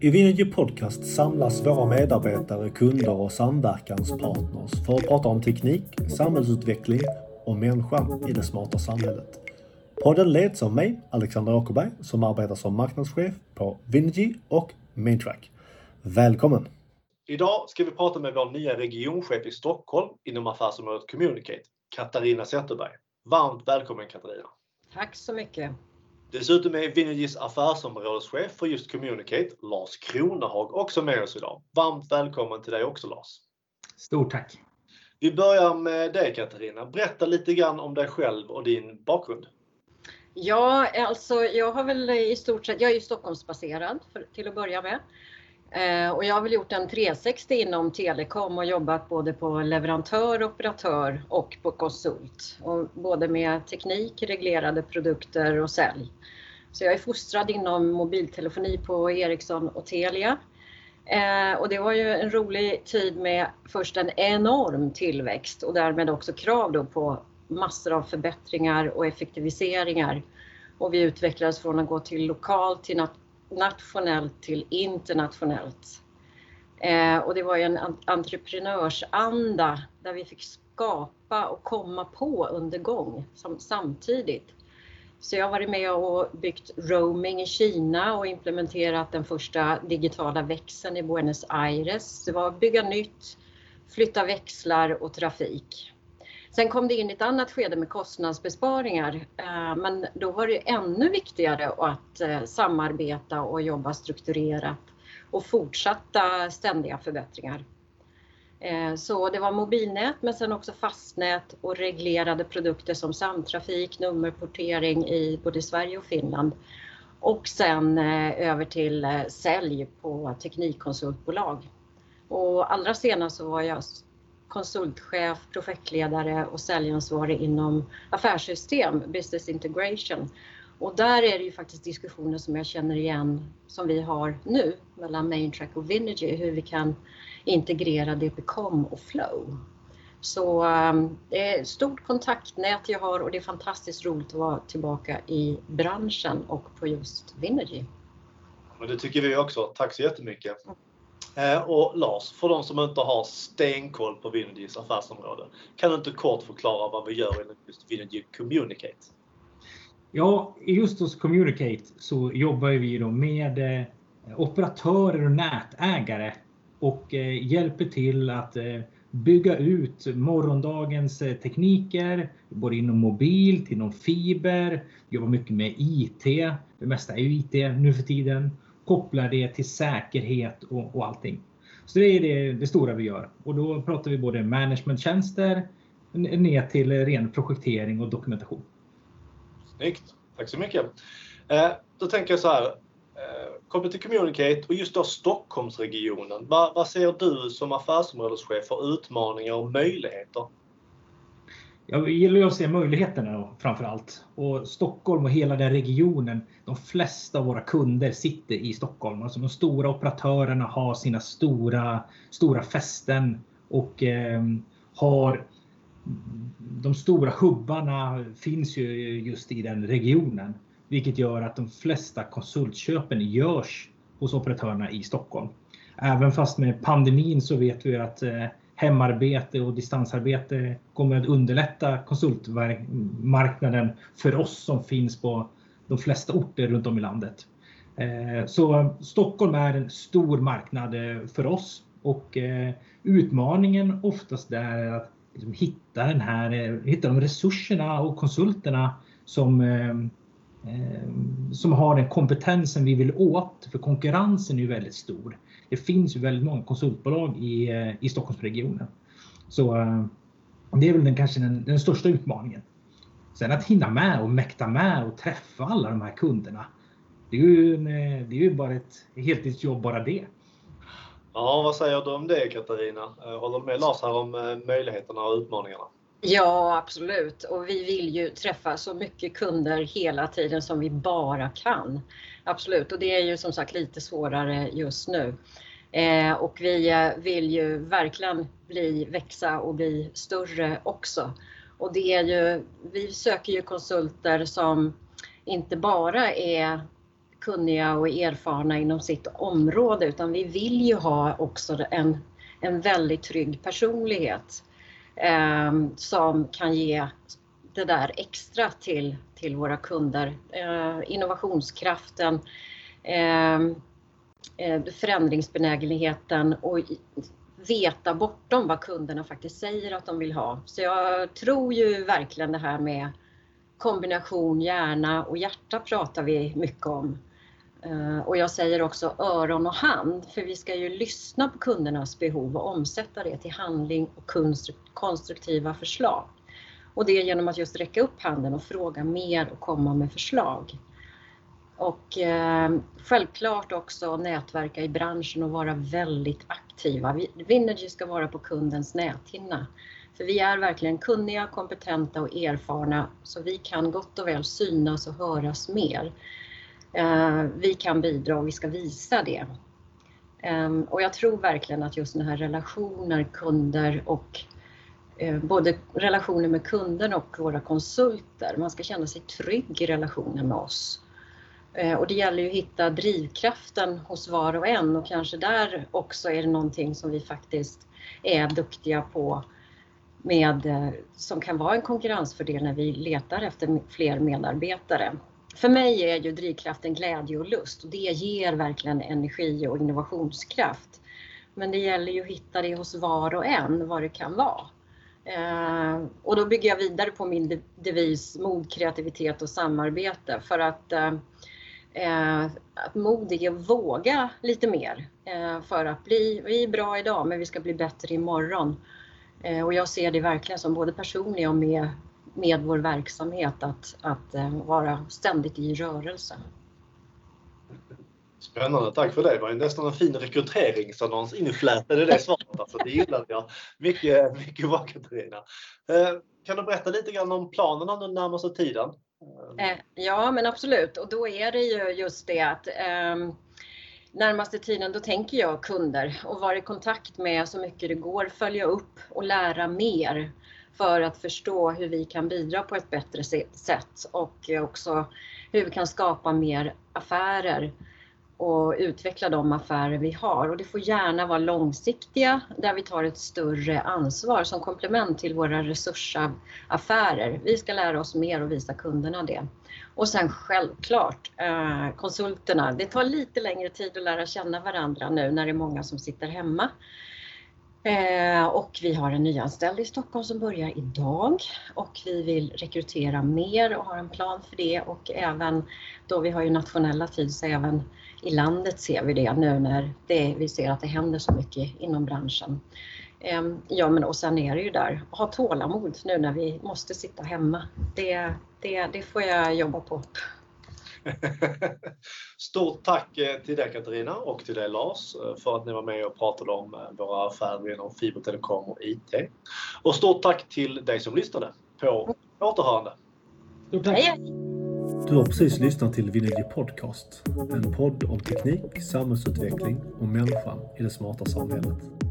I Vinergy Podcast samlas våra medarbetare, kunder och samverkanspartners för att prata om teknik, samhällsutveckling och människan i det smarta samhället. Podden leds av mig, Alexander Åkerberg, som arbetar som marknadschef på Vinergy och Maintrack. Välkommen! Idag ska vi prata med vår nya regionchef i Stockholm inom affärsområdet Communicate, Katarina Zetterberg. Varmt välkommen Katarina! Tack så mycket! Dessutom är Vinergys affärsområdeschef för just Communicate, Lars Kronehag, också med oss idag. Varmt välkommen till dig också Lars! Stort tack! Vi börjar med dig Katarina. Berätta lite grann om dig själv och din bakgrund. Ja, alltså jag har väl i stort sett, jag är ju Stockholmsbaserad för, till att börja med. Eh, och jag har väl gjort en 360 inom telekom och jobbat både på leverantör, operatör och på konsult. Och både med teknik, reglerade produkter och sälj. Så jag är fostrad inom mobiltelefoni på Ericsson och Telia. Eh, och det var ju en rolig tid med först en enorm tillväxt och därmed också krav då på massor av förbättringar och effektiviseringar. Och vi utvecklades från att gå till lokalt till nat nationellt till internationellt. Eh, och det var ju en entreprenörsanda där vi fick skapa och komma på under gång som, samtidigt. Så jag har varit med och byggt roaming i Kina och implementerat den första digitala växeln i Buenos Aires. Det var att bygga nytt, flytta växlar och trafik. Sen kom det in ett annat skede med kostnadsbesparingar, eh, men då var det ännu viktigare att eh, samarbeta och jobba strukturerat och fortsatta ständiga förbättringar. Eh, så det var mobilnät men sen också fastnät och reglerade produkter som samtrafik, nummerportering i både Sverige och Finland. Och sen över till sälj på teknikkonsultbolag. Och allra senast så var jag konsultchef, projektledare och säljansvarig inom affärssystem, business integration. Och där är det ju faktiskt diskussioner som jag känner igen som vi har nu mellan Maintrack och Vinergy, hur vi kan integrera DPCOM och Flow. Så um, det är ett stort kontaktnät jag har och det är fantastiskt roligt att vara tillbaka i branschen och på just Vinergy. Men det tycker vi också. Tack så jättemycket. Eh, och Lars, för de som inte har stenkoll på Vinogis affärsområde, kan du inte kort förklara vad vi gör inom just Vinergy Communicate? Ja, just hos Communicate så jobbar vi då med eh, operatörer och nätägare och eh, hjälper till att bygga ut morgondagens tekniker, både inom mobil, inom fiber, jobbar mycket med IT. Det mesta är ju IT nu för tiden kopplar det till säkerhet och, och allting. Så det är det, det, stora vi gör och då pratar vi både managementtjänster ner till ren projektering och dokumentation. Snyggt, tack så mycket. Eh, då tänker jag så här, eh, kopplat till Communicate och just då Stockholmsregionen. Vad, vad ser du som affärsområdeschef för utmaningar och möjligheter? Jag gillar ju att se möjligheterna framför allt. Och Stockholm och hela den regionen, de flesta av våra kunder sitter i Stockholm. Alltså de stora operatörerna har sina stora, stora fästen och eh, har de stora hubbarna finns ju just i den regionen. Vilket gör att de flesta konsultköpen görs hos operatörerna i Stockholm. Även fast med pandemin så vet vi att eh, hemarbete och distansarbete kommer att underlätta konsultmarknaden för oss som finns på de flesta orter runt om i landet. Eh, så Stockholm är en stor marknad eh, för oss och eh, utmaningen oftast där är att liksom, hitta, den här, hitta de resurserna och konsulterna som, Eh, som har den kompetensen vi vill åt. För konkurrensen är ju väldigt stor det finns ju väldigt många konsultbolag i, eh, i Stockholmsregionen. Så eh, det är väl den, kanske den, den största utmaningen. Sen att hinna med och mäkta med och träffa alla de här kunderna. Det är ju, en, det är ju bara ett heltidsjobb bara det. Ja, vad säger du om det Katarina? Håller du med Lars här om möjligheterna och utmaningarna? Ja, absolut. Och vi vill ju träffa så mycket kunder hela tiden som vi bara kan. Absolut, och det är ju som sagt lite svårare just nu. Eh, och vi eh, vill ju verkligen bli, växa och bli större också. Och det är ju, vi söker ju konsulter som inte bara är kunniga och erfarna inom sitt område utan vi vill ju ha också en, en väldigt trygg personlighet Ehm, som kan ge det där extra till, till våra kunder. Eh, innovationskraften, ehm, eh förändringsbenägenheten och veta bortom vad kunderna faktiskt säger att de vill ha. Så jag tror ju verkligen det här med kombination hjärna och hjärta pratar vi mycket om. Eh, och jag säger också öron och hand, för vi ska ju lyssna på kundernas behov och omsätta det till handling och konstruktiva förslag. Och det genom att just räcka upp handen och fråga mer och komma med förslag. Och eh, självklart också nätverka i branschen och vara väldigt aktiva. Vinergy ska vara på kundens näthinna. För vi är verkligen kunniga, kompetenta och erfarna så vi kan gott och väl synas och höras mer. Eh, vi kan bidra och vi ska visa det. Eh, och jag tror verkligen att just den här relationer, kunder och eh, både relationer med kunden och våra konsulter. Man ska känna sig trygg i relationen med oss. Eh, och det gäller ju att hitta drivkraften hos var och en och kanske där också är det någonting som vi faktiskt är duktiga på med, eh, som kan vara en konkurrensfördel när vi letar efter fler medarbetare. För mig är ju drivkraften glädje och lust och det ger verkligen energi och innovationskraft. Men det gäller ju att hitta det hos var och en, vad det kan vara. Eh, och då bygger jag vidare på min devis mod, kreativitet och samarbete för att, eh, eh, att mod är att våga lite mer eh, för att bli, vi är bra idag men vi ska bli bättre imorgon. Eh, och jag ser det verkligen som både personlig och med med vår verksamhet att, att eh, vara ständigt i rörelse. Spännande, tack för det. Det var nästan en fin rekryteringsannons inflätad i det svaret. Alltså, det gillade jag. Mycket, mycket bra Katarina. Eh, kan du berätta lite grann om planerna den närmaste tiden? Eh, ja, men absolut. Och då är det ju just det att eh, närmaste tiden då tänker jag kunder och vara i kontakt med så mycket det går, följa upp och lära mer för att förstå hur vi kan bidra på ett bättre sätt och också hur vi kan skapa mer affärer och utveckla de affärer vi har. Och det får gärna vara långsiktiga där vi tar ett större ansvar som komplement till våra resursaffärer. Vi ska lära oss mer och visa kunderna det. Och sen självklart eh, konsulterna. Det tar lite längre tid att lära känna varandra nu när det är många som sitter hemma. Eh, och vi har en nyanställd i Stockholm som börjar idag och vi vill rekrytera mer och har en plan för det och även då vi har ju nationella tid så även i landet ser vi det nu när det, vi ser att det händer så mycket inom branschen. Eh, ja men och sen är det ju där, ha tålamod nu när vi måste sitta hemma. Det, det, det får jag jobba på. Stort tack eh, till dig Katarina och till dig Lars eh, för att ni var med och pratade om eh, våra affärer inom fibertelekom och IT. Och stort tack till dig som lyssnade på återhörande. Stort tack! Du har precis lyssnat till Vinegy Podcast, en podd om teknik, samhällsutveckling och människan i det smarta samhället.